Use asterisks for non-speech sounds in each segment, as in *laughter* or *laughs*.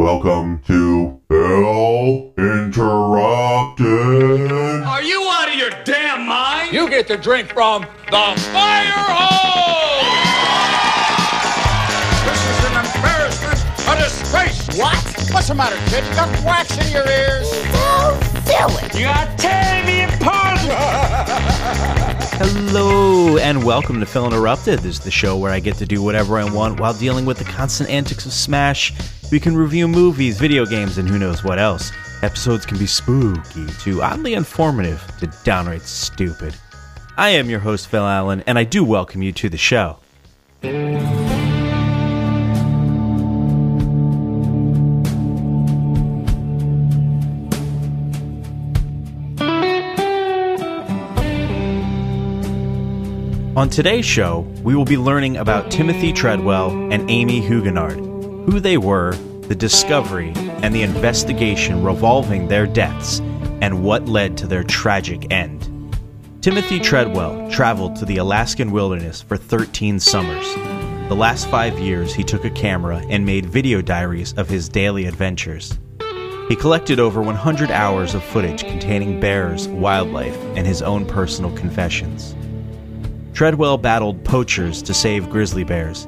Welcome to Hell Interrupted. Are you out of your damn mind? You get to drink from the fire hose! This is an embarrassment, a disgrace! What? What's the matter, kid? You got wax in your ears? Don't do it. You are tearing me apart! *laughs* Hello and welcome to Phil Interrupted. This is the show where I get to do whatever I want while dealing with the constant antics of Smash. We can review movies, video games, and who knows what else. Episodes can be spooky to oddly informative to downright stupid. I am your host, Phil Allen, and I do welcome you to the show. On today's show, we will be learning about Timothy Treadwell and Amy Huguenard, who they were, the discovery, and the investigation revolving their deaths, and what led to their tragic end. Timothy Treadwell traveled to the Alaskan wilderness for 13 summers. The last five years, he took a camera and made video diaries of his daily adventures. He collected over 100 hours of footage containing bears, wildlife, and his own personal confessions. Treadwell battled poachers to save grizzly bears,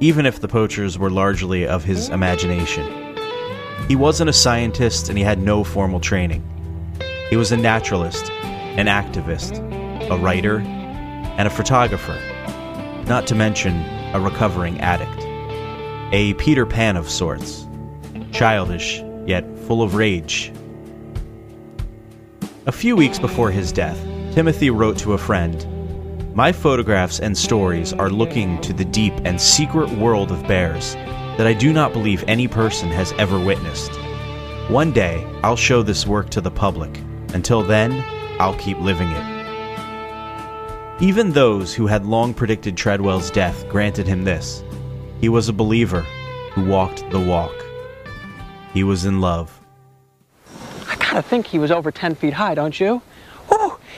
even if the poachers were largely of his imagination. He wasn't a scientist and he had no formal training. He was a naturalist, an activist, a writer, and a photographer, not to mention a recovering addict. A Peter Pan of sorts, childish, yet full of rage. A few weeks before his death, Timothy wrote to a friend my photographs and stories are looking to the deep and secret world of bears that I do not believe any person has ever witnessed. One day, I'll show this work to the public. Until then, I'll keep living it. Even those who had long predicted Treadwell's death granted him this. He was a believer who walked the walk. He was in love. I gotta think he was over 10 feet high, don't you?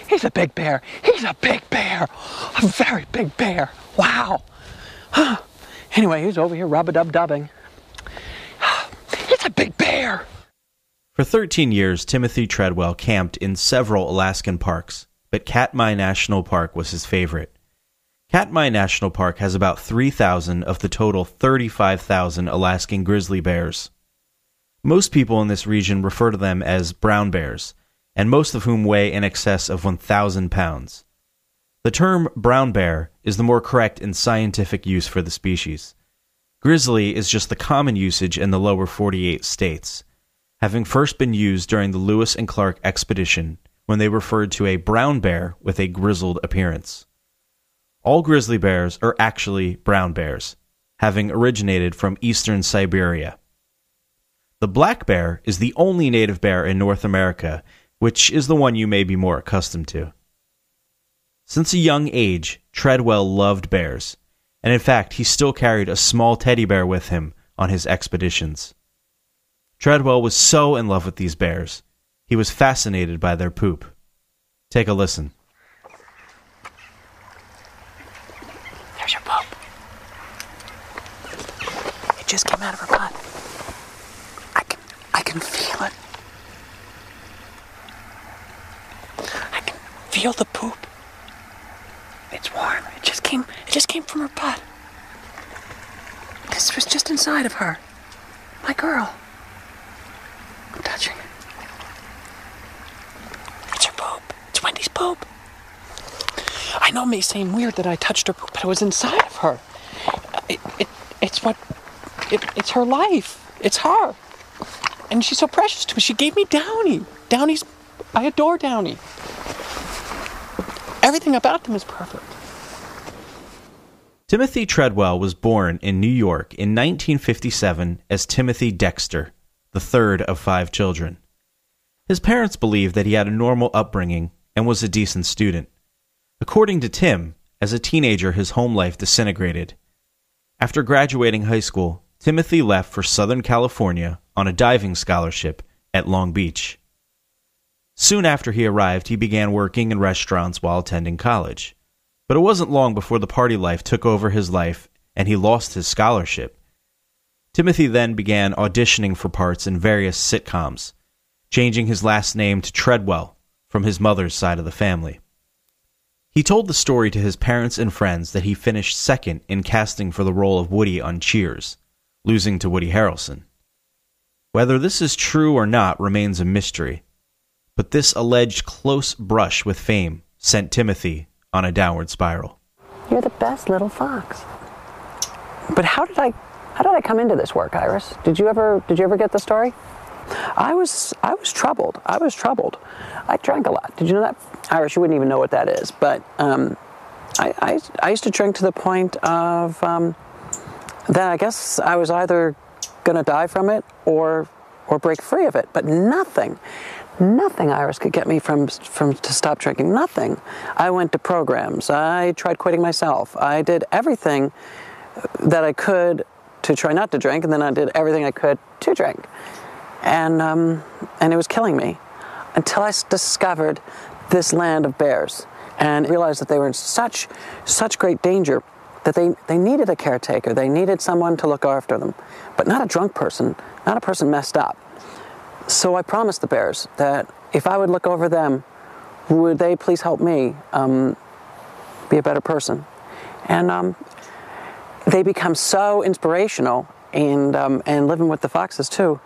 He's a big bear. He's a big bear. A very big bear. Wow. Huh. Anyway, he's over here rub-a-dub-dubbing. *sighs* He's a big bear. For 13 years, Timothy Treadwell camped in several Alaskan parks, but Katmai National Park was his favorite. Katmai National Park has about 3,000 of the total 35,000 Alaskan grizzly bears. Most people in this region refer to them as brown bears, and most of whom weigh in excess of 1,000 pounds. The term brown bear is the more correct and scientific use for the species. Grizzly is just the common usage in the lower 48 states, having first been used during the Lewis and Clark expedition when they referred to a brown bear with a grizzled appearance. All grizzly bears are actually brown bears, having originated from eastern Siberia. The black bear is the only native bear in North America, which is the one you may be more accustomed to. Since a young age, Treadwell loved bears, and in fact, he still carried a small teddy bear with him on his expeditions. Treadwell was so in love with these bears, he was fascinated by their poop. Take a listen. There's your poop. It just came out of her butt. I can, I can feel it. I can feel the poop. It's warm. It just came. It just came from her butt. This was just inside of her. My girl. I'm touching it. It's her poop. It's Wendy's poop. I know it may seem weird that I touched her poop, but it was inside of her. It, it, it's what. It, it's her life. It's her. And she's so precious to me. She gave me Downy. Downy's. I adore Downy. Everything about them is perfect. Timothy Treadwell was born in New York in 1957 as Timothy Dexter, the third of five children. His parents believed that he had a normal upbringing and was a decent student. According to Tim, as a teenager, his home life disintegrated. After graduating high school, Timothy left for Southern California on a diving scholarship at Long Beach. Soon after he arrived, he began working in restaurants while attending college. But it wasn't long before the party life took over his life and he lost his scholarship. Timothy then began auditioning for parts in various sitcoms, changing his last name to Treadwell from his mother's side of the family. He told the story to his parents and friends that he finished second in casting for the role of Woody on Cheers, losing to Woody Harrelson. Whether this is true or not remains a mystery, but this alleged close brush with fame sent Timothy on a downward spiral. You're the best little fox. But how did I how did I come into this work, Iris? Did you ever did you ever get the story? I was I was troubled. I was troubled. I drank a lot. Did you know that? Iris, you wouldn't even know what that is. But um, I, I, I used to drink to the point of um, that I guess I was either going to die from it or or break free of it. But nothing, nothing, Iris, could get me from from to stop drinking. Nothing. I went to programs. I tried quitting myself. I did everything that I could to try not to drink, and then I did everything I could to drink, and um, and it was killing me until I discovered this land of bears and realized that they were in such such great danger that they, they needed a caretaker. They needed someone to look after them, but not a drunk person, not a person messed up. So I promised the bears that if I would look over them, would they please help me um, be a better person? And um, they become so inspirational and, um, and living with the foxes too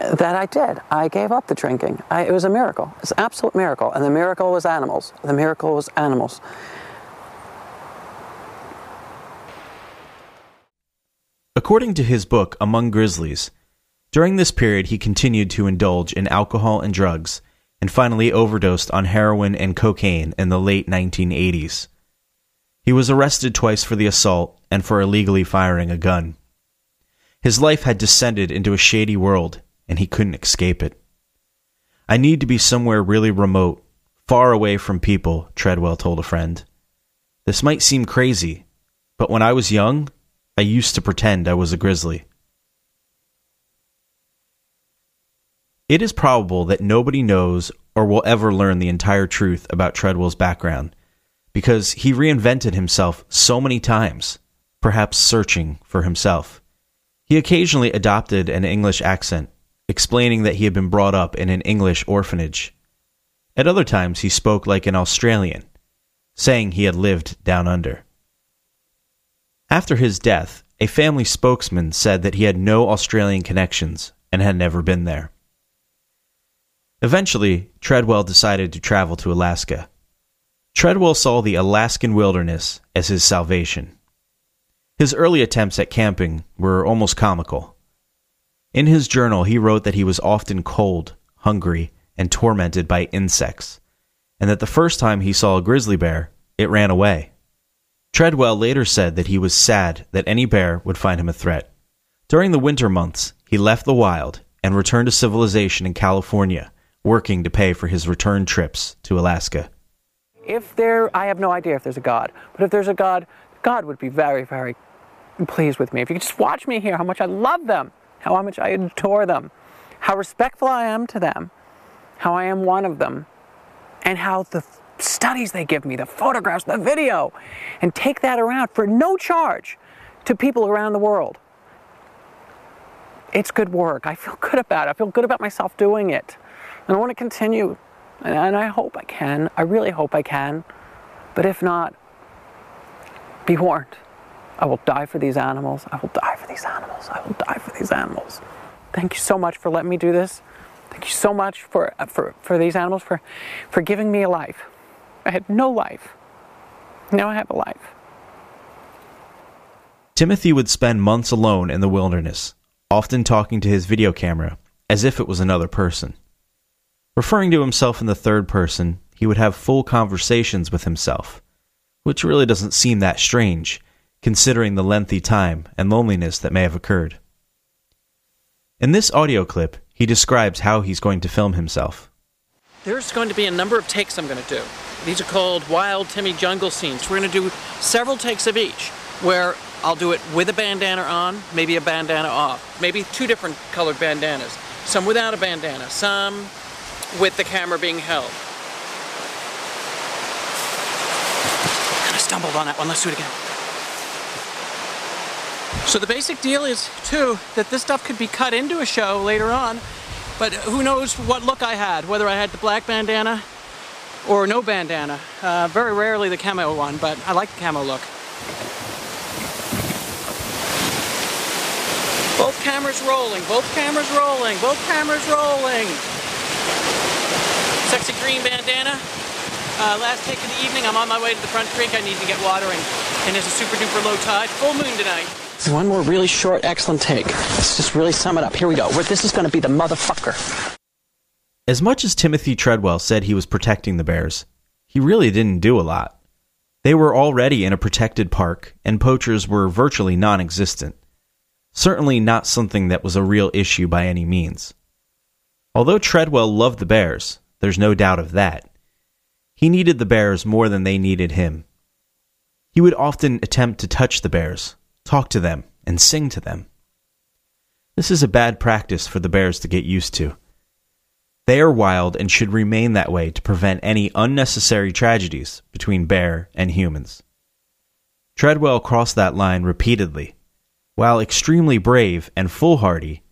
that I did. I gave up the drinking. I, it was a miracle. It's an absolute miracle. And the miracle was animals. The miracle was animals. According to his book, Among Grizzlies, during this period he continued to indulge in alcohol and drugs and finally overdosed on heroin and cocaine in the late 1980s. He was arrested twice for the assault and for illegally firing a gun. His life had descended into a shady world, and he couldn't escape it. I need to be somewhere really remote, far away from people, Treadwell told a friend. This might seem crazy, but when I was young, I used to pretend I was a grizzly. It is probable that nobody knows or will ever learn the entire truth about Treadwell's background because he reinvented himself so many times, perhaps searching for himself. He occasionally adopted an English accent, explaining that he had been brought up in an English orphanage. At other times, he spoke like an Australian, saying he had lived down under. After his death, a family spokesman said that he had no Australian connections and had never been there. Eventually, Treadwell decided to travel to Alaska. Treadwell saw the Alaskan wilderness as his salvation. His early attempts at camping were almost comical. In his journal, he wrote that he was often cold, hungry, and tormented by insects, and that the first time he saw a grizzly bear, it ran away. Treadwell later said that he was sad that any bear would find him a threat. During the winter months, he left the wild and returned to civilization in California, working to pay for his return trips to Alaska. If there, I have no idea if there's a God, but if there's a God, God would be very, very pleased with me. If you could just watch me here, how much I love them, how much I adore them, how respectful I am to them, how I am one of them, and how the studies they give me, the photographs, the video, and take that around for no charge to people around the world. It's good work. I feel good about it. I feel good about myself doing it. And I want to continue. And I hope I can. I really hope I can. But if not, be warned. I will die for these animals. I will die for these animals. I will die for these animals. Thank you so much for letting me do this. Thank you so much for, uh, for, for these animals, for, for giving me a life. I had no life. Now I have a life. Timothy would spend months alone in the wilderness, often talking to his video camera as if it was another person. Referring to himself in the third person, he would have full conversations with himself, which really doesn't seem that strange considering the lengthy time and loneliness that may have occurred. In this audio clip, he describes how he's going to film himself. There's going to be a number of takes I'm going to do. These are called Wild Timmy Jungle scenes. We're going to do several takes of each, where I'll do it with a bandana on, maybe a bandana off, maybe two different colored bandanas, some without a bandana, some with the camera being held. Kind of stumbled on that one. Let's do it again. So the basic deal is, too, that this stuff could be cut into a show later on, but who knows what look I had, whether I had the black bandana or no bandana. Uh, very rarely the camo one, but I like the camo look. Both cameras rolling, both cameras rolling, both cameras rolling. Sexy green bandana. Uh, last take of the evening, I'm on my way to the front creek. I need to get watering. And there's a super duper low tide. Full moon tonight. One more really short, excellent take. Let's just really sum it up. Here we go. This is going to be the motherfucker. As much as Timothy Treadwell said he was protecting the bears, he really didn't do a lot. They were already in a protected park, and poachers were virtually non existent. Certainly not something that was a real issue by any means. Although Treadwell loved the bears, there's no doubt of that. He needed the bears more than they needed him. He would often attempt to touch the bears, talk to them, and sing to them. This is a bad practice for the bears to get used to. They are wild and should remain that way to prevent any unnecessary tragedies between bear and humans. Treadwell crossed that line repeatedly, while extremely brave and foolhardy,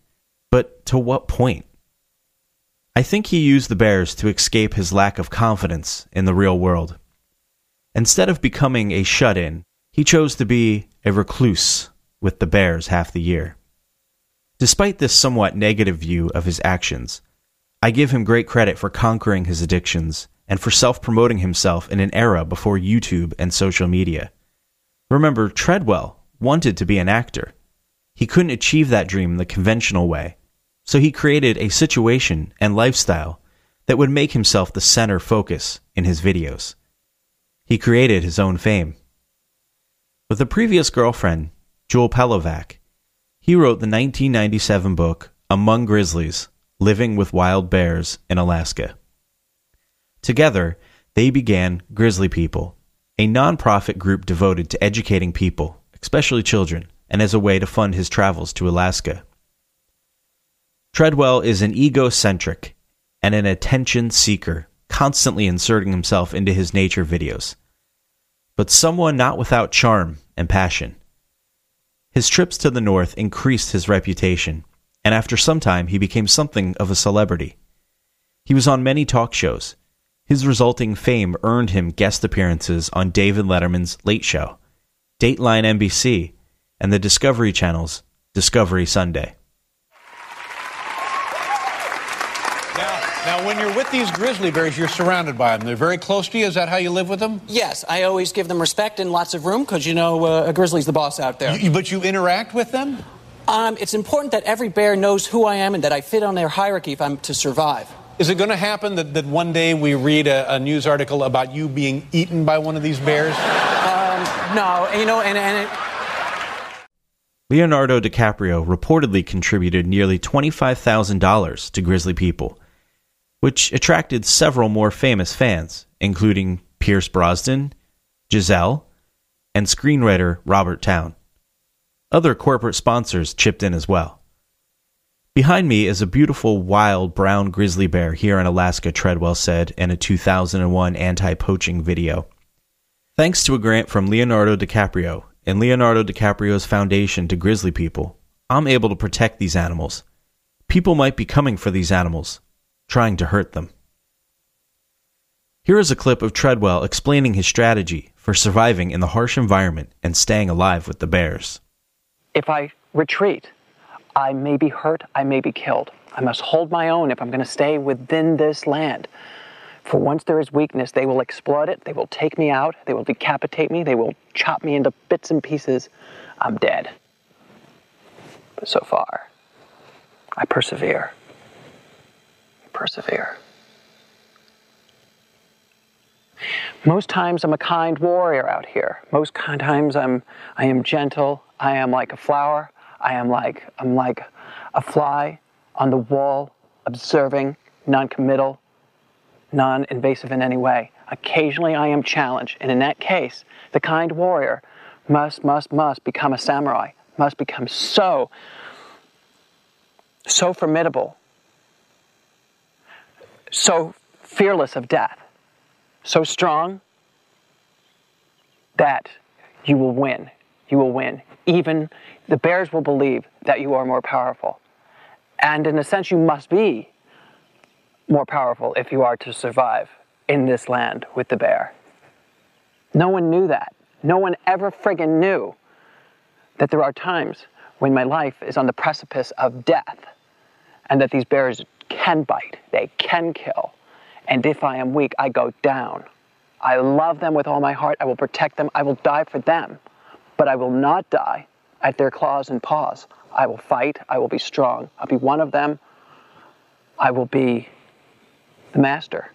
but to what point? I think he used the bears to escape his lack of confidence in the real world. Instead of becoming a shut in, he chose to be a recluse with the bears half the year. Despite this somewhat negative view of his actions, I give him great credit for conquering his addictions and for self promoting himself in an era before YouTube and social media. Remember, Treadwell wanted to be an actor. He couldn't achieve that dream the conventional way, so he created a situation and lifestyle that would make himself the center focus in his videos. He created his own fame. With a previous girlfriend, Jewel Palovak, he wrote the 1997 book Among Grizzlies Living with Wild Bears in Alaska. Together, they began Grizzly People, a nonprofit group devoted to educating people, especially children, and as a way to fund his travels to Alaska. Treadwell is an egocentric and an attention seeker, constantly inserting himself into his nature videos, but someone not without charm and passion. His trips to the north increased his reputation, and after some time he became something of a celebrity. He was on many talk shows. His resulting fame earned him guest appearances on David Letterman's Late Show, Dateline NBC, and the Discovery Channel's Discovery Sunday. Now, now, when you're with these grizzly bears, you're surrounded by them. They're very close to you. Is that how you live with them? Yes, I always give them respect and lots of room because you know uh, a grizzly's the boss out there. You- but you interact with them? Um, it's important that every bear knows who I am and that I fit on their hierarchy if I'm to survive. Is it going to happen that, that one day we read a, a news article about you being eaten by one of these bears? No, you know, and, and it, Leonardo DiCaprio reportedly contributed nearly $25,000 to Grizzly People, which attracted several more famous fans, including Pierce Brosnan, Giselle, and screenwriter Robert Towne. Other corporate sponsors chipped in as well. Behind me is a beautiful wild brown grizzly bear here in Alaska, Treadwell said in a 2001 anti poaching video. Thanks to a grant from Leonardo DiCaprio and Leonardo DiCaprio's foundation to grizzly people, I'm able to protect these animals. People might be coming for these animals, trying to hurt them. Here is a clip of Treadwell explaining his strategy for surviving in the harsh environment and staying alive with the bears. If I retreat, I may be hurt, I may be killed. I must hold my own if I'm going to stay within this land. For once there is weakness, they will exploit it, they will take me out, they will decapitate me, they will chop me into bits and pieces. I'm dead. But so far, I persevere. Persevere. Most times I'm a kind warrior out here. Most times I'm I am gentle. I am like a flower. I am like I'm like a fly on the wall, observing, non-committal, non-invasive in any way. Occasionally I am challenged, and in that case, the kind warrior must, must, must become a samurai, must become so, so formidable, so fearless of death, so strong that you will win. you will win. Even the bears will believe that you are more powerful. And in a sense, you must be more powerful if you are to survive in this land with the bear. No one knew that. No one ever friggin' knew that there are times when my life is on the precipice of death and that these bears can bite, they can kill. And if I am weak, I go down. I love them with all my heart. I will protect them. I will die for them. But I will not die at their claws and paws. I will fight. I will be strong. I'll be one of them. I will be the master.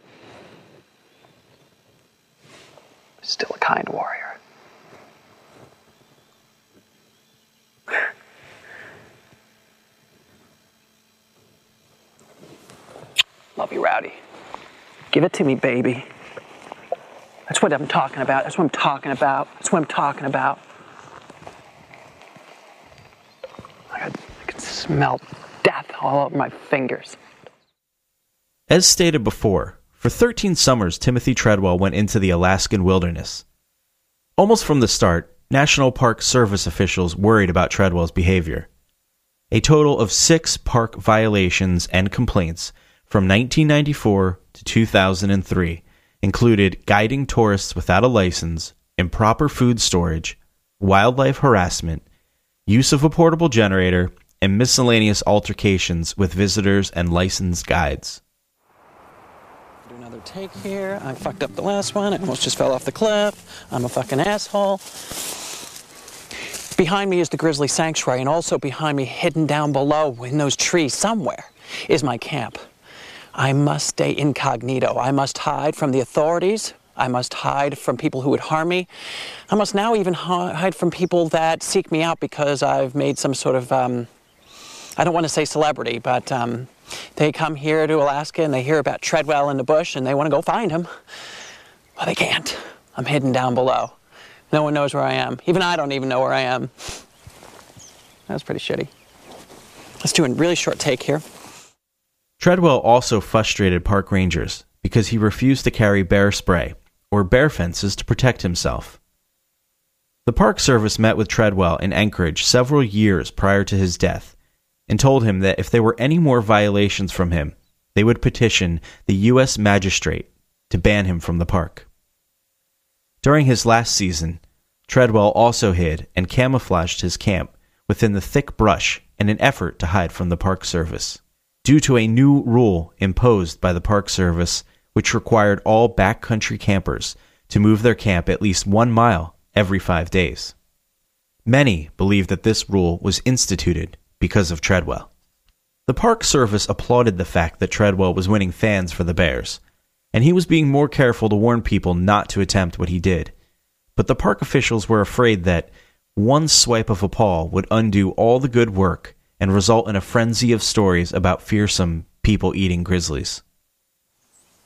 Still a kind warrior. Love you, Rowdy. Give it to me, baby. That's what I'm talking about. That's what I'm talking about. That's what I'm talking about. I, got, I can smell death all over my fingers. As stated before, for 13 summers, Timothy Treadwell went into the Alaskan wilderness. Almost from the start, National Park Service officials worried about Treadwell's behavior. A total of six park violations and complaints from 1994 to 2003 included guiding tourists without a license, improper food storage, wildlife harassment, use of a portable generator, and miscellaneous altercations with visitors and licensed guides. Do another take here. I fucked up the last one. I almost just fell off the cliff. I'm a fucking asshole. Behind me is the Grizzly Sanctuary, and also behind me, hidden down below in those trees somewhere, is my camp. I must stay incognito. I must hide from the authorities. I must hide from people who would harm me. I must now even hide from people that seek me out because I've made some sort of, um, I don't want to say celebrity, but um, they come here to Alaska and they hear about Treadwell in the bush and they want to go find him. Well, they can't. I'm hidden down below. No one knows where I am. Even I don't even know where I am. That was pretty shitty. Let's do a really short take here. Treadwell also frustrated park rangers because he refused to carry bear spray or bear fences to protect himself. The Park Service met with Treadwell in Anchorage several years prior to his death and told him that if there were any more violations from him, they would petition the U.S. magistrate to ban him from the park. During his last season, Treadwell also hid and camouflaged his camp within the thick brush in an effort to hide from the Park Service. Due to a new rule imposed by the Park Service, which required all backcountry campers to move their camp at least one mile every five days. Many believe that this rule was instituted because of Treadwell. The Park Service applauded the fact that Treadwell was winning fans for the Bears, and he was being more careful to warn people not to attempt what he did. But the park officials were afraid that one swipe of a paw would undo all the good work and result in a frenzy of stories about fearsome people eating grizzlies.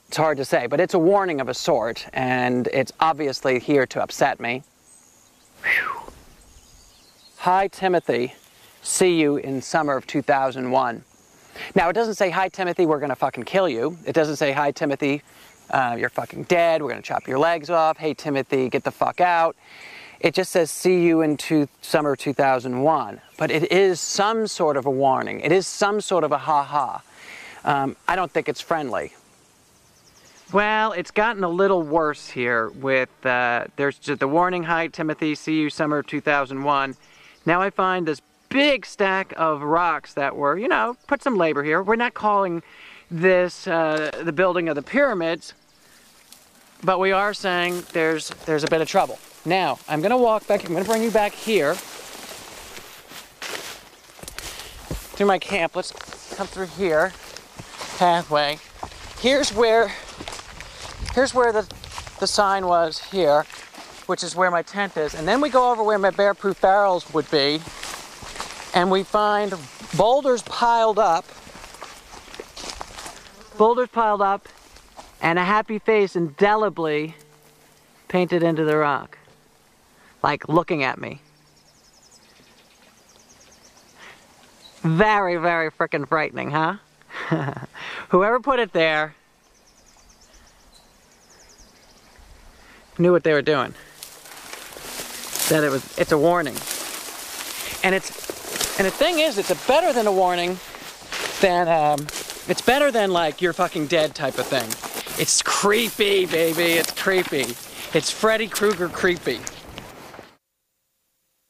It's hard to say, but it's a warning of a sort, and it's obviously here to upset me. Whew. Hi, Timothy. See you in summer of 2001. Now, it doesn't say, Hi, Timothy, we're going to fucking kill you. It doesn't say, Hi, Timothy, uh, you're fucking dead, we're going to chop your legs off. Hey, Timothy, get the fuck out. It just says, See you in two, summer 2001. But it is some sort of a warning. It is some sort of a ha ha. Um, I don't think it's friendly. Well, it's gotten a little worse here with uh, there's just the warning, hi Timothy, see you summer 2001. Now I find this big stack of rocks that were, you know, put some labor here. We're not calling this uh, the building of the pyramids, but we are saying there's there's a bit of trouble. Now I'm to walk back. I'm to bring you back here to my camp. Let's come through here, pathway. Here's where here's where the the sign was here, which is where my tent is, and then we go over where my bear-proof barrels would be, and we find boulders piled up, boulders piled up, and a happy face indelibly painted into the rock, like looking at me. Very, very frickin' frightening, huh? *laughs* Whoever put it there knew what they were doing. that it was it's a warning. And it's and the thing is, it's a better than a warning than um, it's better than like you're fucking dead type of thing. It's creepy, baby. It's creepy. It's Freddy Krueger creepy.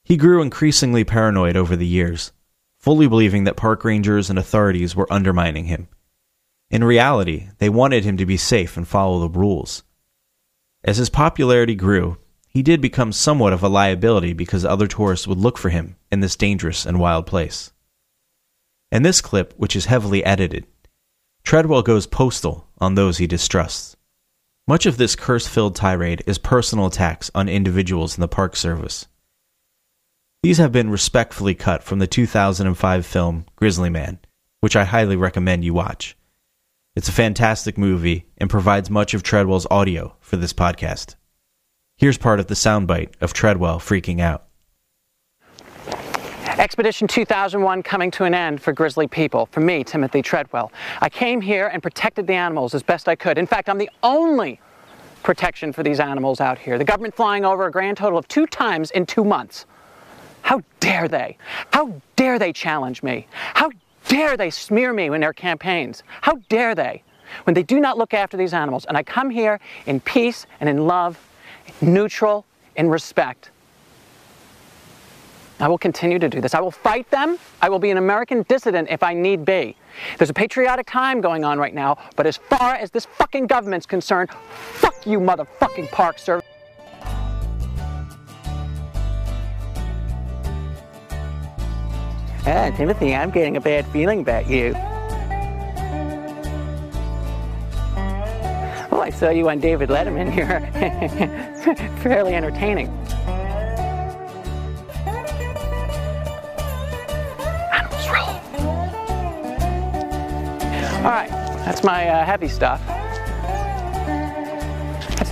He grew increasingly paranoid over the years, fully believing that park rangers and authorities were undermining him. In reality, they wanted him to be safe and follow the rules. As his popularity grew, he did become somewhat of a liability because other tourists would look for him in this dangerous and wild place. In this clip, which is heavily edited, Treadwell goes postal on those he distrusts. Much of this curse filled tirade is personal attacks on individuals in the Park Service. These have been respectfully cut from the 2005 film Grizzly Man, which I highly recommend you watch. It's a fantastic movie and provides much of Treadwell's audio for this podcast. Here's part of the soundbite of Treadwell freaking out. Expedition 2001 coming to an end for grizzly people, for me, Timothy Treadwell. I came here and protected the animals as best I could. In fact, I'm the only protection for these animals out here. The government flying over a grand total of two times in two months. How dare they? How dare they challenge me? How dare they smear me in their campaigns? How dare they? When they do not look after these animals. And I come here in peace and in love, neutral, in respect. I will continue to do this. I will fight them. I will be an American dissident if I need be. There's a patriotic time going on right now, but as far as this fucking government's concerned, fuck you, motherfucking Park Service. Ah, Timothy, I'm getting a bad feeling about you. Oh, I saw you on David Letterman. You're *laughs* fairly entertaining. Animals roll. All right, that's my uh, heavy stuff.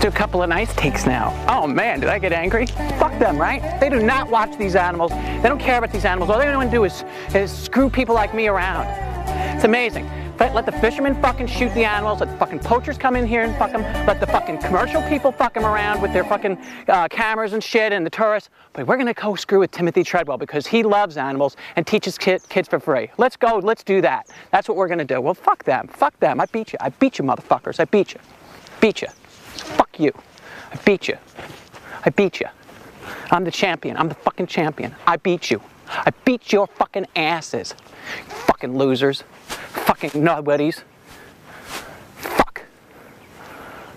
Do a couple of nice takes now. Oh man, did I get angry? Fuck them, right? They do not watch these animals. They don't care about these animals. All they want to do is, is screw people like me around. It's amazing. Let, the fishermen fucking shoot the animals. Let the fucking poachers come in here and fuck them. Let the fucking commercial people fuck them around with their fucking uh, cameras and shit and the tourists. But we're gonna go screw with Timothy Treadwell because he loves animals and teaches kid, kids for free. Let's go. Let's do that. That's what we're gonna do. Well, fuck them. Fuck them. I beat you. I beat you, motherfuckers. I beat you. Beat you. Fuck you. I beat you. I beat you. I'm the champion. I'm the fucking champion. I beat you. I beat your fucking asses. Fucking losers. Fucking nobodies. Fuck.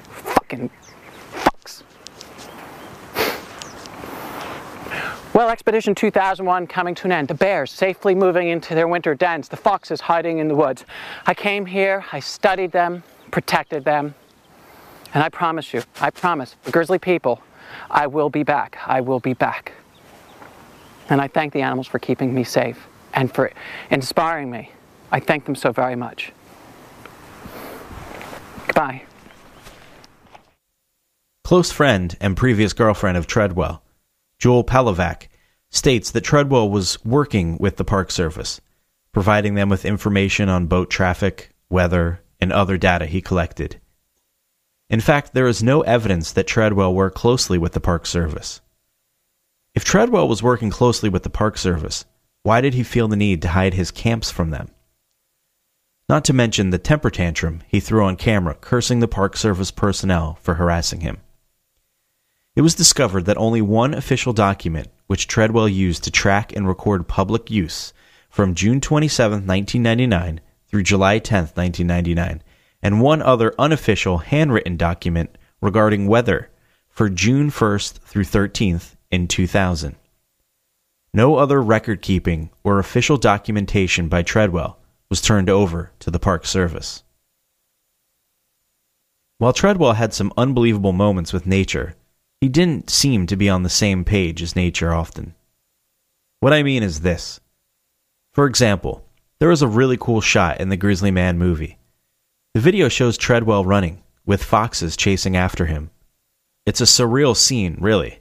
Fucking fucks. Well, Expedition 2001 coming to an end. The bears safely moving into their winter dens. The foxes hiding in the woods. I came here, I studied them, protected them, and I promise you, I promise, the grizzly people, I will be back. I will be back. And I thank the animals for keeping me safe and for inspiring me. I thank them so very much. Goodbye. Close friend and previous girlfriend of Treadwell, Jewel Palovak, states that Treadwell was working with the Park Service, providing them with information on boat traffic, weather, and other data he collected. In fact, there is no evidence that Treadwell worked closely with the Park Service. If Treadwell was working closely with the Park Service, why did he feel the need to hide his camps from them? Not to mention the temper tantrum he threw on camera cursing the Park Service personnel for harassing him. It was discovered that only one official document, which Treadwell used to track and record public use from June 27, 1999 through July 10, 1999, and one other unofficial handwritten document regarding weather for June 1st through 13th in 2000. No other record keeping or official documentation by Treadwell was turned over to the Park Service. While Treadwell had some unbelievable moments with nature, he didn't seem to be on the same page as nature often. What I mean is this. For example, there was a really cool shot in the Grizzly Man movie. The video shows Treadwell running, with foxes chasing after him. It's a surreal scene, really.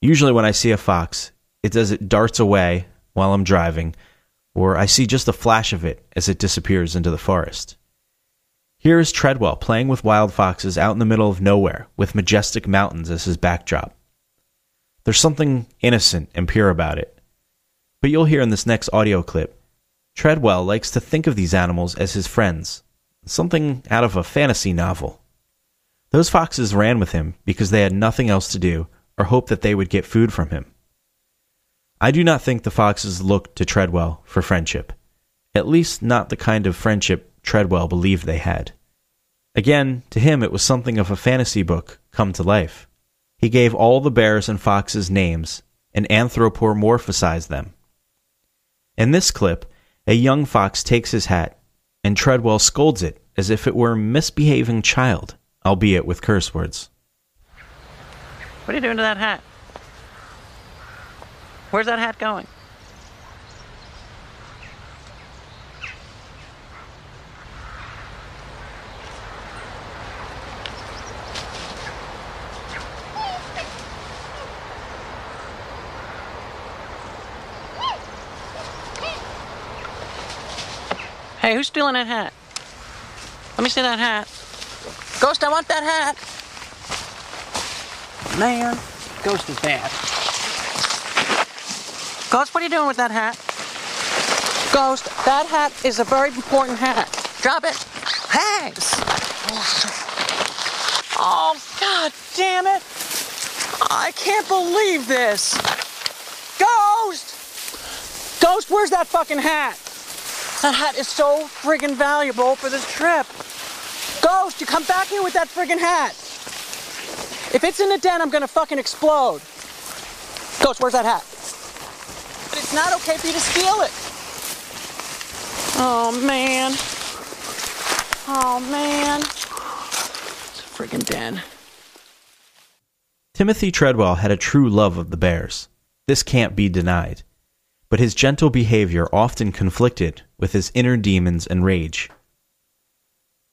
Usually, when I see a fox, it's as it darts away while I'm driving, or I see just a flash of it as it disappears into the forest. Here is Treadwell playing with wild foxes out in the middle of nowhere with majestic mountains as his backdrop. There's something innocent and pure about it. But you'll hear in this next audio clip, Treadwell likes to think of these animals as his friends, something out of a fantasy novel. Those foxes ran with him because they had nothing else to do or hoped that they would get food from him. I do not think the foxes looked to Treadwell for friendship, at least not the kind of friendship Treadwell believed they had. Again, to him it was something of a fantasy book come to life. He gave all the bears and foxes names and anthropomorphized them. In this clip, a young fox takes his hat, and Treadwell scolds it as if it were a misbehaving child, albeit with curse words. What are you doing to that hat? Where's that hat going? Hey, who's stealing that hat? Let me see that hat. Ghost, I want that hat. Man, Ghost is bad. Ghost, what are you doing with that hat? Ghost, that hat is a very important hat. Drop it. Thanks. Oh, god damn it. I can't believe this. Ghost! Ghost, where's that fucking hat? That hat is so friggin' valuable for this trip. Ghost, you come back here with that friggin' hat. If it's in the den, I'm gonna fucking explode. Ghost, where's that hat? But it's not okay for you to steal it. Oh man. Oh man. It's a friggin' den. Timothy Treadwell had a true love of the bears. This can't be denied. But his gentle behavior often conflicted with his inner demons and rage.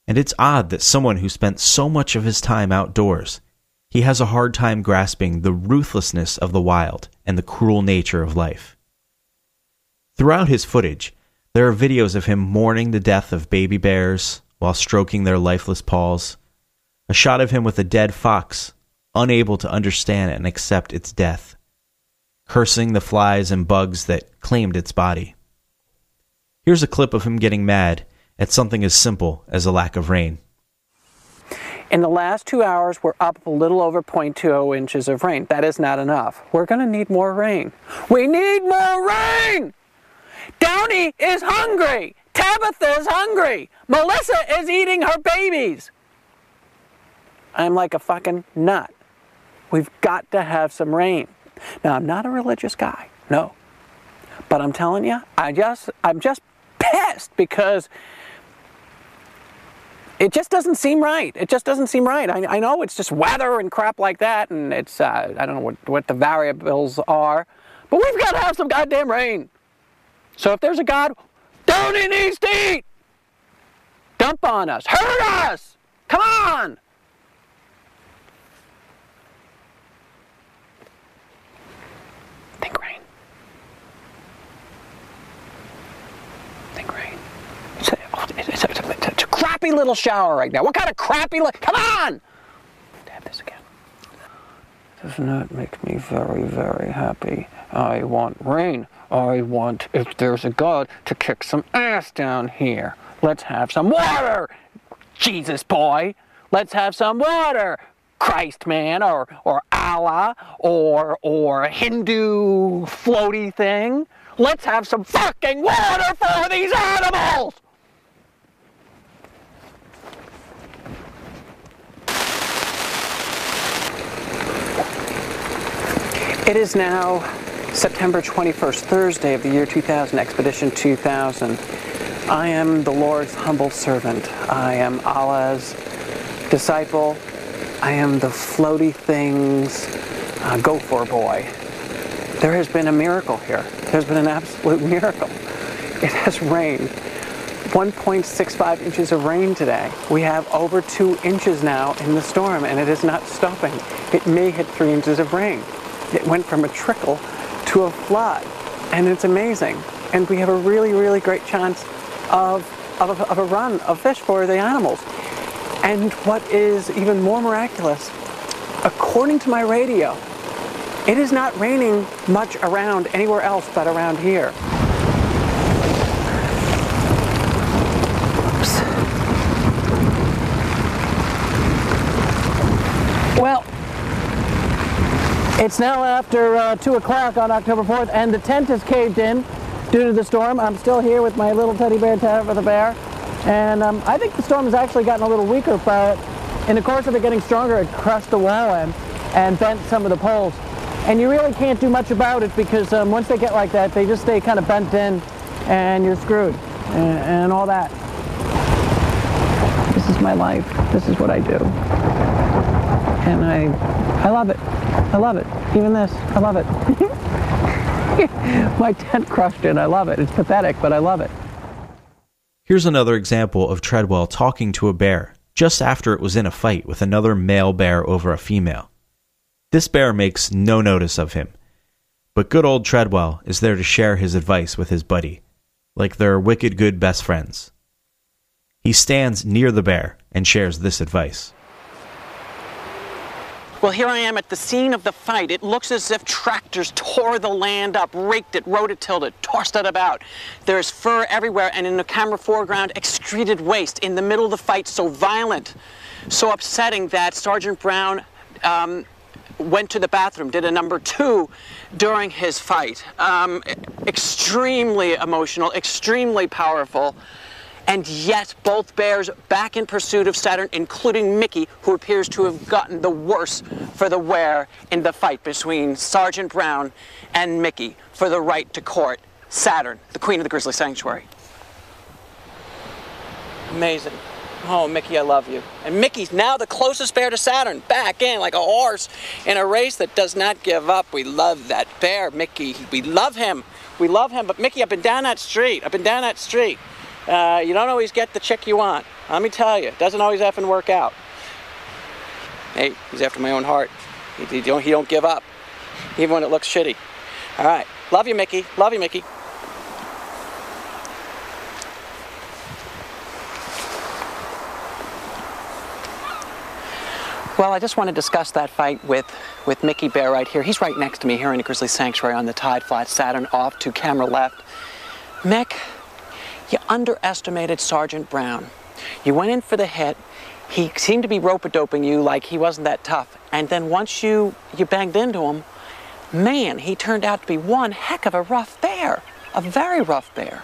And it's odd that someone who spent so much of his time outdoors, he has a hard time grasping the ruthlessness of the wild and the cruel nature of life. Throughout his footage, there are videos of him mourning the death of baby bears while stroking their lifeless paws, a shot of him with a dead fox, unable to understand and accept its death, cursing the flies and bugs that claimed its body. Here's a clip of him getting mad at something as simple as a lack of rain. In the last two hours, we're up a little over 0.20 inches of rain. That is not enough. We're going to need more rain. We need more rain! Downey is hungry! Tabitha is hungry! Melissa is eating her babies! I'm like a fucking nut. We've got to have some rain. Now, I'm not a religious guy, no. But I'm telling you, I just, I'm just pissed because it just doesn't seem right. It just doesn't seem right. I, I know it's just weather and crap like that, and it's, uh, I don't know what, what the variables are, but we've got to have some goddamn rain. So if there's a God, don't he needs eat? Dump on us, hurt us! Come on! Think rain. Think rain. It's a, it's, a, it's, a, it's a crappy little shower right now. What kind of crappy? Li- Come on! Have this again. Doesn't that make me very, very happy? I want rain. I want, if there's a God, to kick some ass down here. Let's have some water, Jesus boy. Let's have some water, Christ man, or or Allah, or or Hindu floaty thing. Let's have some fucking water for these animals. It is now September 21st, Thursday of the year 2000, Expedition 2000. I am the Lord's humble servant. I am Allah's disciple. I am the floaty things uh, go for boy. There has been a miracle here. There's been an absolute *laughs* miracle. It has rained 1.65 inches of rain today. We have over two inches now in the storm, and it is not stopping. It may hit three inches of rain. It went from a trickle to a flood, and it's amazing. And we have a really, really great chance of, of, of a run of fish for the animals. And what is even more miraculous, according to my radio, It is not raining much around anywhere else but around here. Oops. Well, it's now after uh, 2 o'clock on October 4th, and the tent is caved in due to the storm. I'm still here with my little teddy bear for the bear. And um, I think the storm has actually gotten a little weaker, but in the course of it getting stronger, it crushed the wall in and bent some of the poles. And you really can't do much about it because um, once they get like that, they just stay kind of bent in and you're screwed and, and all that. This is my life. This is what I do. And I, I love it. I love it. Even this, I love it. *laughs* my tent crushed in. I love it. It's pathetic, but I love it. Here's another example of Treadwell talking to a bear just after it was in a fight with another male bear over a female. This bear makes no notice of him, but good old Treadwell is there to share his advice with his buddy, like they're wicked good best friends. He stands near the bear and shares this advice. Well, here I am at the scene of the fight. It looks as if tractors tore the land up, raked it, rode it, tilled it, tossed it about. There's fur everywhere, and in the camera foreground, excreted waste. In the middle of the fight, so violent, so upsetting that Sergeant Brown um, went to the bathroom, did a number two during his fight. Um, extremely emotional, extremely powerful. And yet, both bears back in pursuit of Saturn, including Mickey, who appears to have gotten the worse for the wear in the fight between Sergeant Brown and Mickey for the right to court Saturn, the queen of the Grizzly Sanctuary. Amazing. Oh, Mickey, I love you. And Mickey's now the closest bear to Saturn, back in like a horse in a race that does not give up. We love that bear, Mickey. We love him. We love him. But Mickey, I've been down that street. I've been down that street. Uh, you don't always get the chick you want. Let me tell you, it doesn't always happen work out. Hey, he's after my own heart. He, he, don't, he don't give up, even when it looks shitty. All right, love you, Mickey. Love you, Mickey. Well, I just want to discuss that fight with, with Mickey Bear right here. He's right next to me here in the Grizzly Sanctuary on the Tide Flat Saturn off to camera left. Mick, you underestimated Sergeant Brown. You went in for the hit. He seemed to be rope-a-doping you like he wasn't that tough. And then once you, you banged into him, man, he turned out to be one heck of a rough bear. A very rough bear.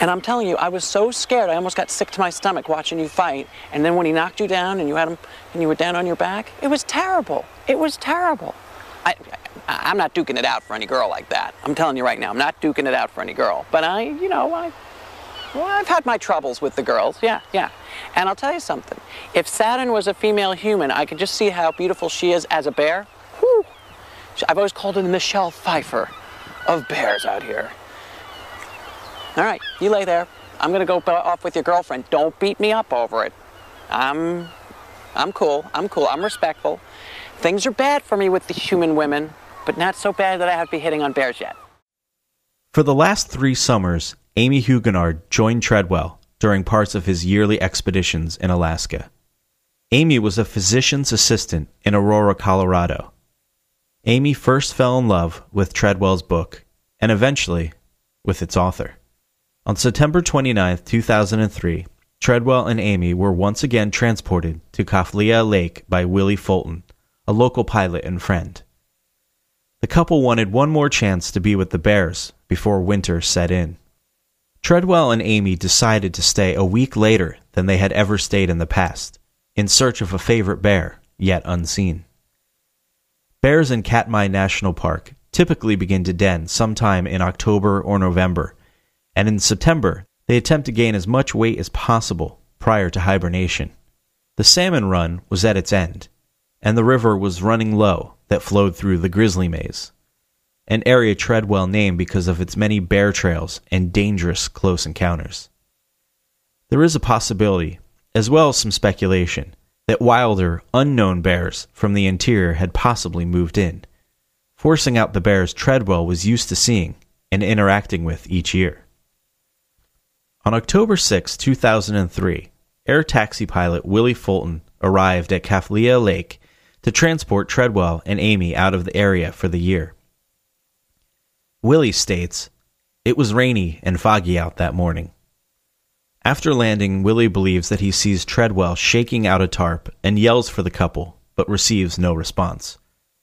And I'm telling you, I was so scared, I almost got sick to my stomach watching you fight. And then when he knocked you down and you had him, and you were down on your back, it was terrible. It was terrible. I, I, am not duking it out for any girl like that. I'm telling you right now, I'm not duking it out for any girl. But I, you know, I, well, I've had my troubles with the girls. Yeah, yeah. And I'll tell you something. If Saturn was a female human, I could just see how beautiful she is as a bear. Whew. I've always called her the Michelle Pfeiffer of bears out here. All right, you lay there. I'm gonna go off with your girlfriend. Don't beat me up over it. I'm, I'm cool. I'm cool. I'm respectful. Things are bad for me with the human women, but not so bad that I have to be hitting on bears yet. For the last three summers, Amy Huguenard joined Treadwell during parts of his yearly expeditions in Alaska. Amy was a physician's assistant in Aurora, Colorado. Amy first fell in love with Treadwell's book and eventually with its author. On September 29, 2003, Treadwell and Amy were once again transported to Kaflia Lake by Willie Fulton, a local pilot and friend. The couple wanted one more chance to be with the bears before winter set in. Treadwell and Amy decided to stay a week later than they had ever stayed in the past, in search of a favorite bear, yet unseen. Bears in Katmai National Park typically begin to den sometime in October or November and in September, they attempt to gain as much weight as possible prior to hibernation. The salmon run was at its end, and the river was running low that flowed through the Grizzly Maze, an area Treadwell named because of its many bear trails and dangerous close encounters. There is a possibility, as well as some speculation, that wilder, unknown bears from the interior had possibly moved in, forcing out the bears Treadwell was used to seeing and interacting with each year. On October 6, 2003, air taxi pilot Willie Fulton arrived at Kaflia Lake to transport Treadwell and Amy out of the area for the year. Willie states, It was rainy and foggy out that morning. After landing, Willie believes that he sees Treadwell shaking out a tarp and yells for the couple, but receives no response.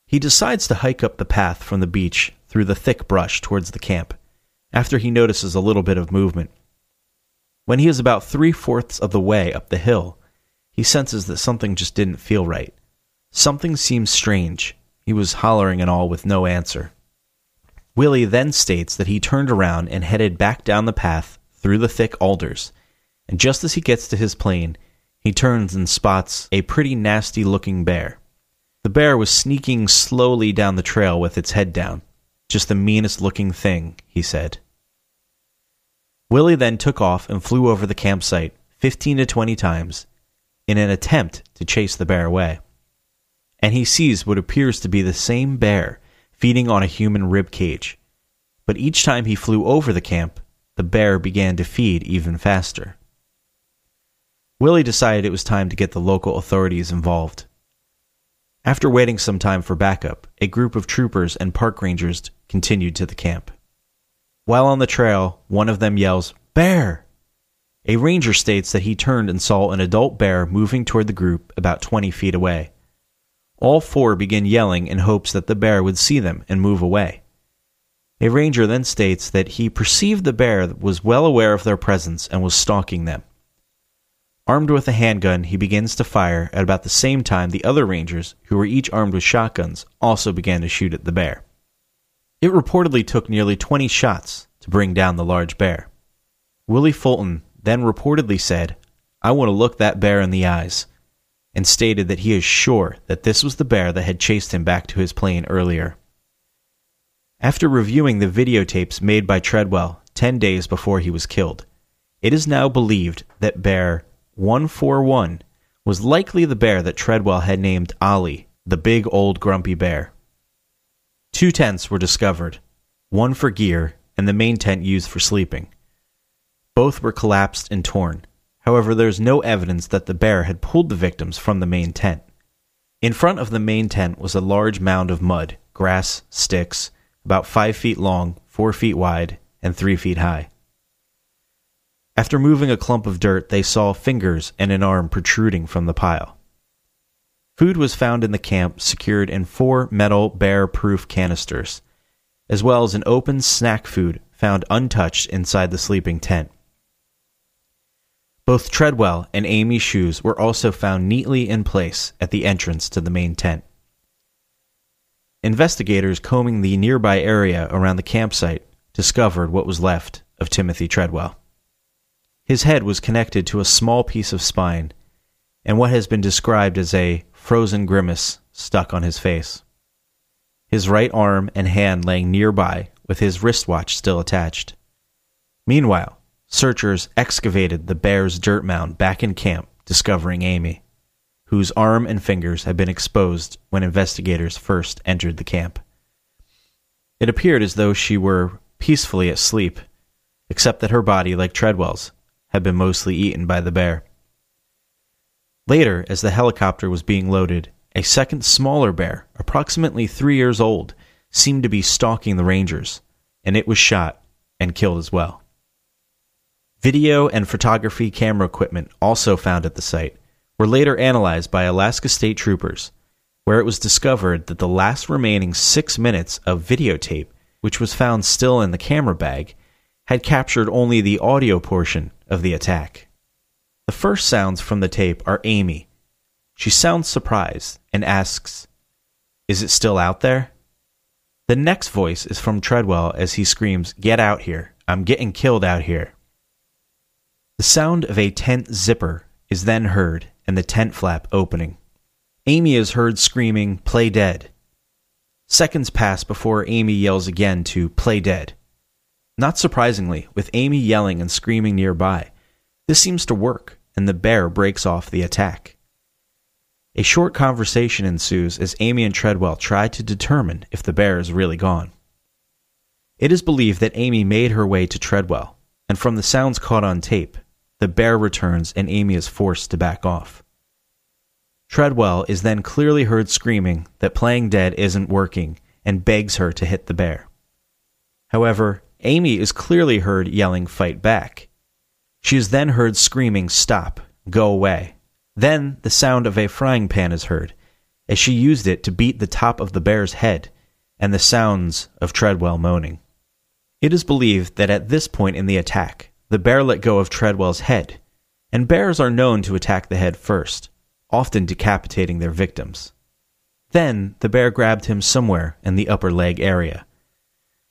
He decides to hike up the path from the beach through the thick brush towards the camp, after he notices a little bit of movement. When he is about three fourths of the way up the hill, he senses that something just didn't feel right. Something seems strange. He was hollering and all with no answer. Willie then states that he turned around and headed back down the path through the thick alders, and just as he gets to his plane, he turns and spots a pretty nasty looking bear. The bear was sneaking slowly down the trail with its head down. Just the meanest looking thing, he said. Willie then took off and flew over the campsite 15 to 20 times in an attempt to chase the bear away. And he sees what appears to be the same bear feeding on a human rib cage. But each time he flew over the camp, the bear began to feed even faster. Willie decided it was time to get the local authorities involved. After waiting some time for backup, a group of troopers and park rangers continued to the camp. While on the trail, one of them yells, Bear! A ranger states that he turned and saw an adult bear moving toward the group about 20 feet away. All four begin yelling in hopes that the bear would see them and move away. A ranger then states that he perceived the bear was well aware of their presence and was stalking them. Armed with a handgun, he begins to fire at about the same time the other rangers, who were each armed with shotguns, also began to shoot at the bear. It reportedly took nearly 20 shots to bring down the large bear. Willie Fulton then reportedly said, I want to look that bear in the eyes, and stated that he is sure that this was the bear that had chased him back to his plane earlier. After reviewing the videotapes made by Treadwell 10 days before he was killed, it is now believed that bear 141 was likely the bear that Treadwell had named Ollie, the big old grumpy bear. Two tents were discovered, one for gear and the main tent used for sleeping. Both were collapsed and torn. However, there is no evidence that the bear had pulled the victims from the main tent. In front of the main tent was a large mound of mud, grass, sticks, about five feet long, four feet wide, and three feet high. After moving a clump of dirt, they saw fingers and an arm protruding from the pile. Food was found in the camp, secured in four metal bear proof canisters, as well as an open snack food found untouched inside the sleeping tent. Both Treadwell and Amy's shoes were also found neatly in place at the entrance to the main tent. Investigators combing the nearby area around the campsite discovered what was left of Timothy Treadwell. His head was connected to a small piece of spine, and what has been described as a frozen grimace stuck on his face. His right arm and hand laying nearby, with his wristwatch still attached. Meanwhile, Searchers excavated the bear's dirt mound back in camp, discovering Amy, whose arm and fingers had been exposed when investigators first entered the camp. It appeared as though she were peacefully asleep, except that her body, like Treadwell's, had been mostly eaten by the bear. Later, as the helicopter was being loaded, a second smaller bear, approximately three years old, seemed to be stalking the Rangers, and it was shot and killed as well. Video and photography camera equipment, also found at the site, were later analyzed by Alaska State Troopers, where it was discovered that the last remaining six minutes of videotape, which was found still in the camera bag, had captured only the audio portion of the attack. The first sounds from the tape are Amy. She sounds surprised and asks, Is it still out there? The next voice is from Treadwell as he screams, Get out here. I'm getting killed out here. The sound of a tent zipper is then heard and the tent flap opening. Amy is heard screaming, Play dead. Seconds pass before Amy yells again to play dead. Not surprisingly, with Amy yelling and screaming nearby, this seems to work, and the bear breaks off the attack. A short conversation ensues as Amy and Treadwell try to determine if the bear is really gone. It is believed that Amy made her way to Treadwell, and from the sounds caught on tape, the bear returns and Amy is forced to back off. Treadwell is then clearly heard screaming that playing dead isn't working and begs her to hit the bear. However, Amy is clearly heard yelling, Fight back. She is then heard screaming, Stop, go away. Then the sound of a frying pan is heard, as she used it to beat the top of the bear's head, and the sounds of Treadwell moaning. It is believed that at this point in the attack, the bear let go of Treadwell's head, and bears are known to attack the head first, often decapitating their victims. Then the bear grabbed him somewhere in the upper leg area.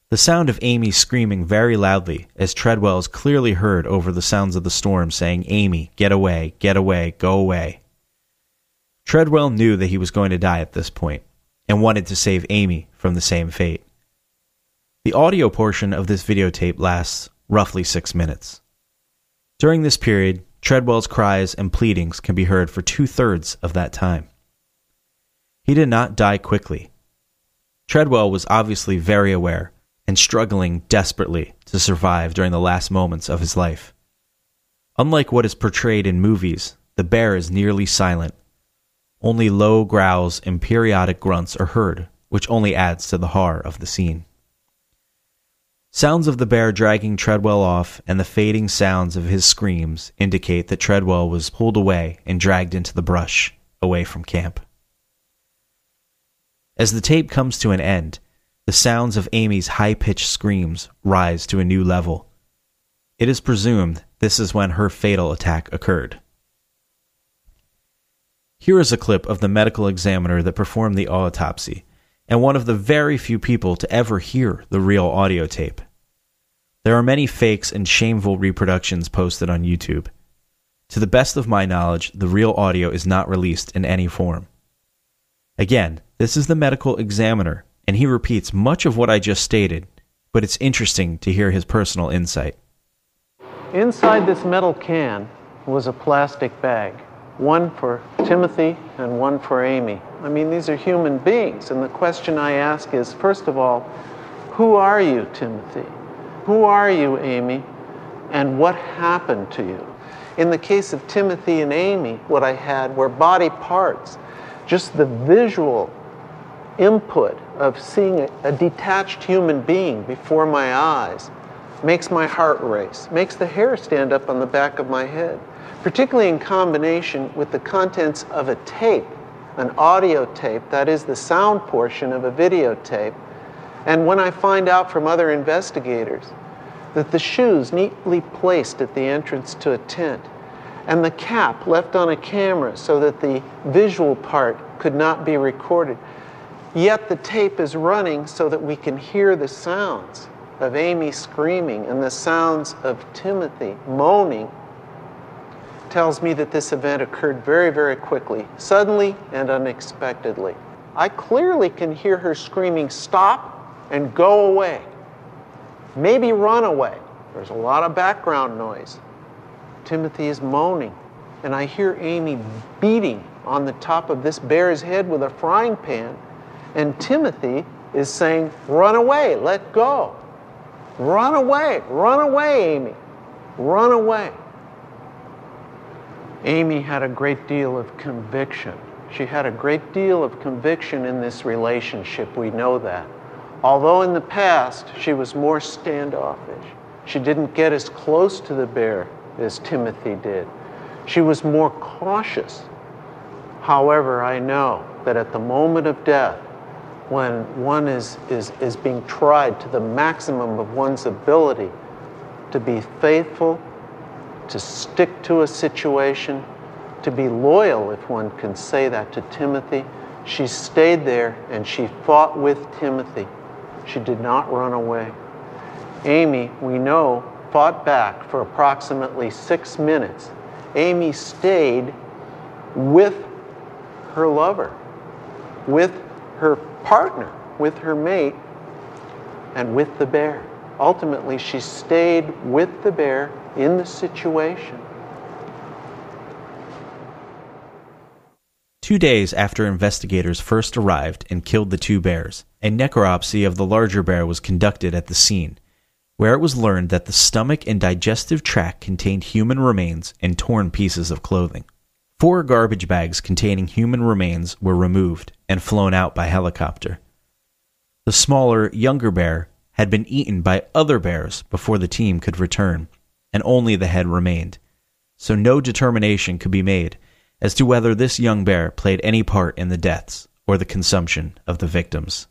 The sound of Amy screaming very loudly as Treadwell is clearly heard over the sounds of the storm saying, Amy, get away, get away, go away. Treadwell knew that he was going to die at this point and wanted to save Amy from the same fate. The audio portion of this videotape lasts roughly six minutes. During this period, Treadwell's cries and pleadings can be heard for two thirds of that time. He did not die quickly. Treadwell was obviously very aware and struggling desperately to survive during the last moments of his life. Unlike what is portrayed in movies, the bear is nearly silent. Only low growls and periodic grunts are heard, which only adds to the horror of the scene. Sounds of the bear dragging Treadwell off and the fading sounds of his screams indicate that Treadwell was pulled away and dragged into the brush, away from camp. As the tape comes to an end, the sounds of Amy's high pitched screams rise to a new level. It is presumed this is when her fatal attack occurred. Here is a clip of the medical examiner that performed the autopsy, and one of the very few people to ever hear the real audio tape. There are many fakes and shameful reproductions posted on YouTube. To the best of my knowledge, the real audio is not released in any form. Again, this is the medical examiner and he repeats much of what I just stated, but it's interesting to hear his personal insight. Inside this metal can was a plastic bag, one for Timothy and one for Amy. I mean, these are human beings, and the question I ask is first of all, who are you, Timothy? Who are you, Amy? And what happened to you? In the case of Timothy and Amy, what I had were body parts, just the visual input of seeing a, a, detached human being before my eyes makes my heart race, makes the hair stand up on the back of my head, particularly in combination with the contents of a tape, an audio tape, that is the sound portion of a videotape. And when I find out from other investigators that the shoes neatly placed at the entrance to a tent and the cap left on a camera so that the visual part could not be recorded Yet the tape is running so that we can hear the sounds of Amy screaming and the sounds of Timothy moaning. Tells me that this event occurred very, very quickly, suddenly and unexpectedly. I clearly can hear her screaming, Stop and go away. Maybe run away. There's a lot of background noise. Timothy is moaning, and I hear Amy beating on the top of this bear's head with a frying pan and Timothy is saying, Run away, let go. Run away, run away, Amy. Run away. Amy had a great deal of conviction. She had a great deal of conviction in this relationship, we know that. Although in the past she was more standoffish, she didn't get as close to the bear as Timothy did. She was more cautious. However, I know that at the moment of death, when one is, is, is being tried to the maximum of one's ability to be faithful, to stick to a situation, to be loyal, if one can say that to Timothy. She stayed there and she fought with Timothy. She did not run away. Amy, we know, fought back for approximately six minutes. Amy stayed with her lover, with her partner, with her mate, and with the bear. Ultimately, she stayed with the bear in the situation. Two days after investigators first arrived and killed the two bears, a necropsy of the larger bear was conducted at the scene, where it was learned that the stomach and digestive tract contained human remains and torn pieces of clothing. Four garbage bags containing human remains were removed and flown out by helicopter. The smaller, younger bear had been eaten by other bears before the team could return, and only the head remained. So no determination could be made as to whether this young bear played any part in the deaths or the consumption of the victims.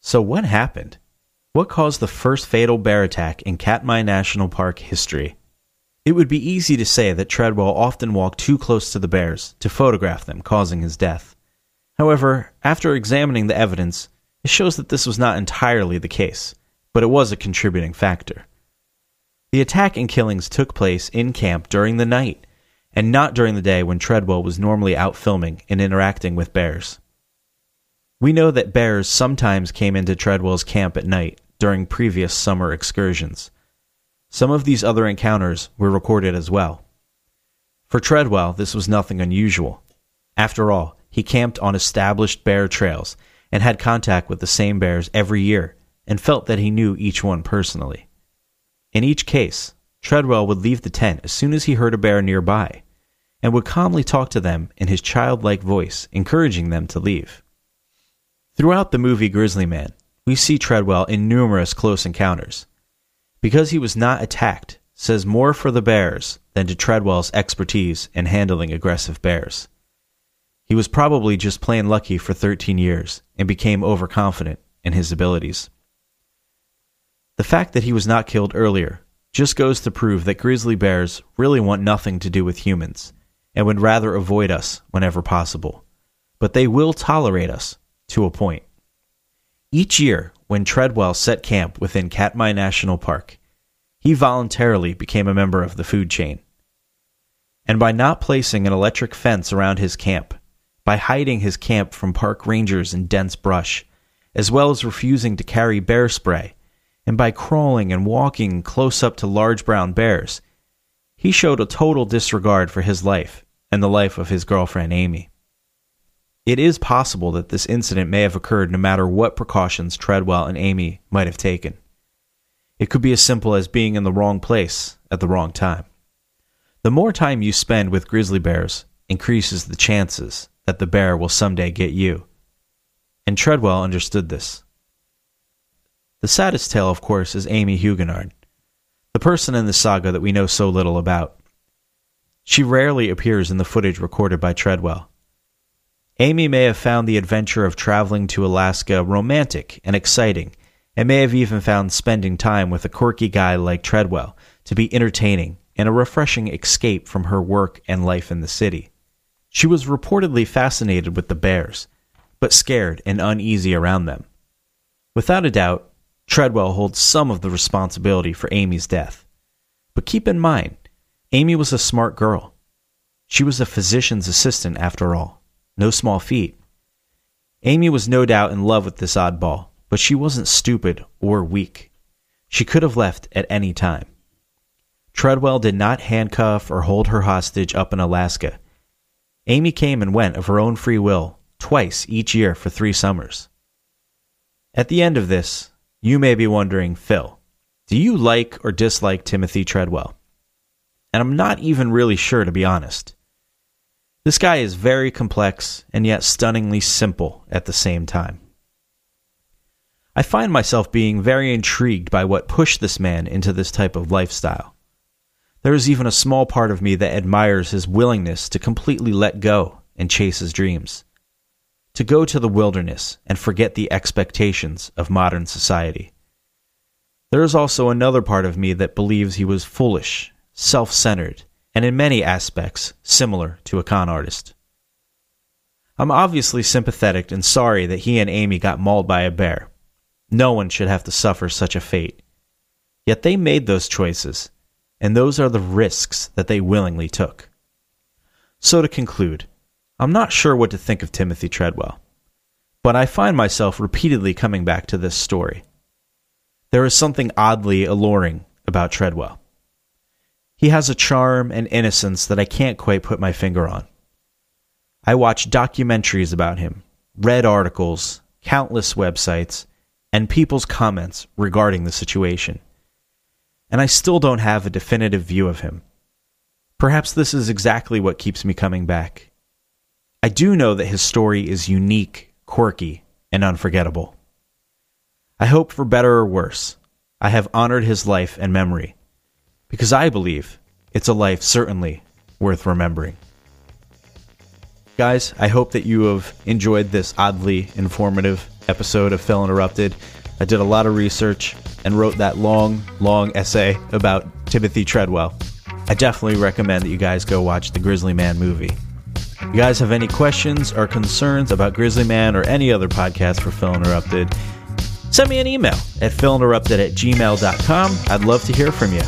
So, what happened? What caused the first fatal bear attack in Katmai National Park history? It would be easy to say that Treadwell often walked too close to the bears to photograph them, causing his death. However, after examining the evidence, it shows that this was not entirely the case, but it was a contributing factor. The attack and killings took place in camp during the night, and not during the day when Treadwell was normally out filming and interacting with bears. We know that bears sometimes came into Treadwell's camp at night during previous summer excursions. Some of these other encounters were recorded as well. For Treadwell, this was nothing unusual. After all, he camped on established bear trails and had contact with the same bears every year and felt that he knew each one personally. In each case, Treadwell would leave the tent as soon as he heard a bear nearby and would calmly talk to them in his childlike voice, encouraging them to leave. Throughout the movie Grizzly Man, we see Treadwell in numerous close encounters. Because he was not attacked says more for the bears than to Treadwell's expertise in handling aggressive bears. He was probably just plain lucky for 13 years and became overconfident in his abilities. The fact that he was not killed earlier just goes to prove that grizzly bears really want nothing to do with humans and would rather avoid us whenever possible. But they will tolerate us to a point. Each year, when Treadwell set camp within Katmai National Park, he voluntarily became a member of the food chain. And by not placing an electric fence around his camp, by hiding his camp from park rangers in dense brush, as well as refusing to carry bear spray, and by crawling and walking close up to large brown bears, he showed a total disregard for his life and the life of his girlfriend Amy. It is possible that this incident may have occurred no matter what precautions Treadwell and Amy might have taken. It could be as simple as being in the wrong place at the wrong time. The more time you spend with grizzly bears increases the chances that the bear will someday get you. And Treadwell understood this. The saddest tale, of course, is Amy Huguenard, the person in the saga that we know so little about. She rarely appears in the footage recorded by Treadwell. Amy may have found the adventure of traveling to Alaska romantic and exciting, and may have even found spending time with a quirky guy like Treadwell to be entertaining and a refreshing escape from her work and life in the city. She was reportedly fascinated with the bears, but scared and uneasy around them. Without a doubt, Treadwell holds some of the responsibility for Amy's death. But keep in mind, Amy was a smart girl. She was a physician's assistant, after all. No small feat. Amy was no doubt in love with this oddball, but she wasn't stupid or weak. She could have left at any time. Treadwell did not handcuff or hold her hostage up in Alaska. Amy came and went of her own free will twice each year for three summers. At the end of this, you may be wondering, Phil, do you like or dislike Timothy Treadwell? And I'm not even really sure, to be honest. This guy is very complex and yet stunningly simple at the same time. I find myself being very intrigued by what pushed this man into this type of lifestyle. There is even a small part of me that admires his willingness to completely let go and chase his dreams. To go to the wilderness and forget the expectations of modern society. There is also another part of me that believes he was foolish, self centered, and in many aspects similar to a con artist. I'm obviously sympathetic and sorry that he and Amy got mauled by a bear. No one should have to suffer such a fate. Yet they made those choices, and those are the risks that they willingly took. So to conclude, I'm not sure what to think of Timothy Treadwell, but I find myself repeatedly coming back to this story. There is something oddly alluring about Treadwell. He has a charm and innocence that I can't quite put my finger on. I watched documentaries about him, read articles, countless websites, and people's comments regarding the situation. And I still don't have a definitive view of him. Perhaps this is exactly what keeps me coming back. I do know that his story is unique, quirky, and unforgettable. I hope for better or worse, I have honored his life and memory, because I believe it's a life certainly worth remembering. Guys, I hope that you have enjoyed this oddly informative episode of Phil Interrupted. I did a lot of research and wrote that long, long essay about Timothy Treadwell. I definitely recommend that you guys go watch the Grizzly Man movie. You guys have any questions or concerns about Grizzly Man or any other podcast for Phil Interrupted? Send me an email at philinterrupted at gmail.com. I'd love to hear from you.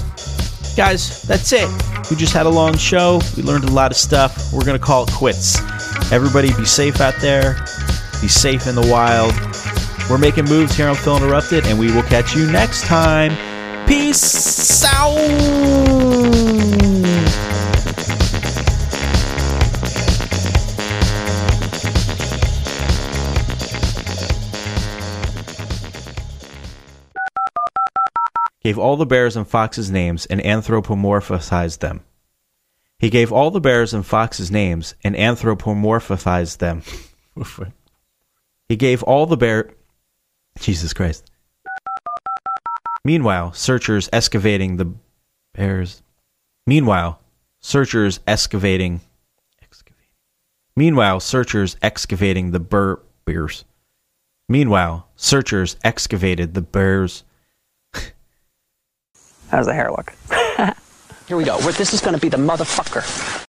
Guys, that's it. We just had a long show. We learned a lot of stuff. We're going to call it quits. Everybody be safe out there. Be safe in the wild. We're making moves here on Phil Interrupted, and we will catch you next time. Peace out. Gave all the bears and foxes names and anthropomorphized them. He gave all the bears and foxes names and anthropomorphized them. *laughs* he gave all the bear. Jesus Christ. Meanwhile, searchers excavating the bears. Meanwhile, searchers excavating. excavating. Meanwhile, searchers excavating the bur bears. Meanwhile, searchers excavated the bears. How's the hair look? *laughs* Here we go. This is going to be the motherfucker.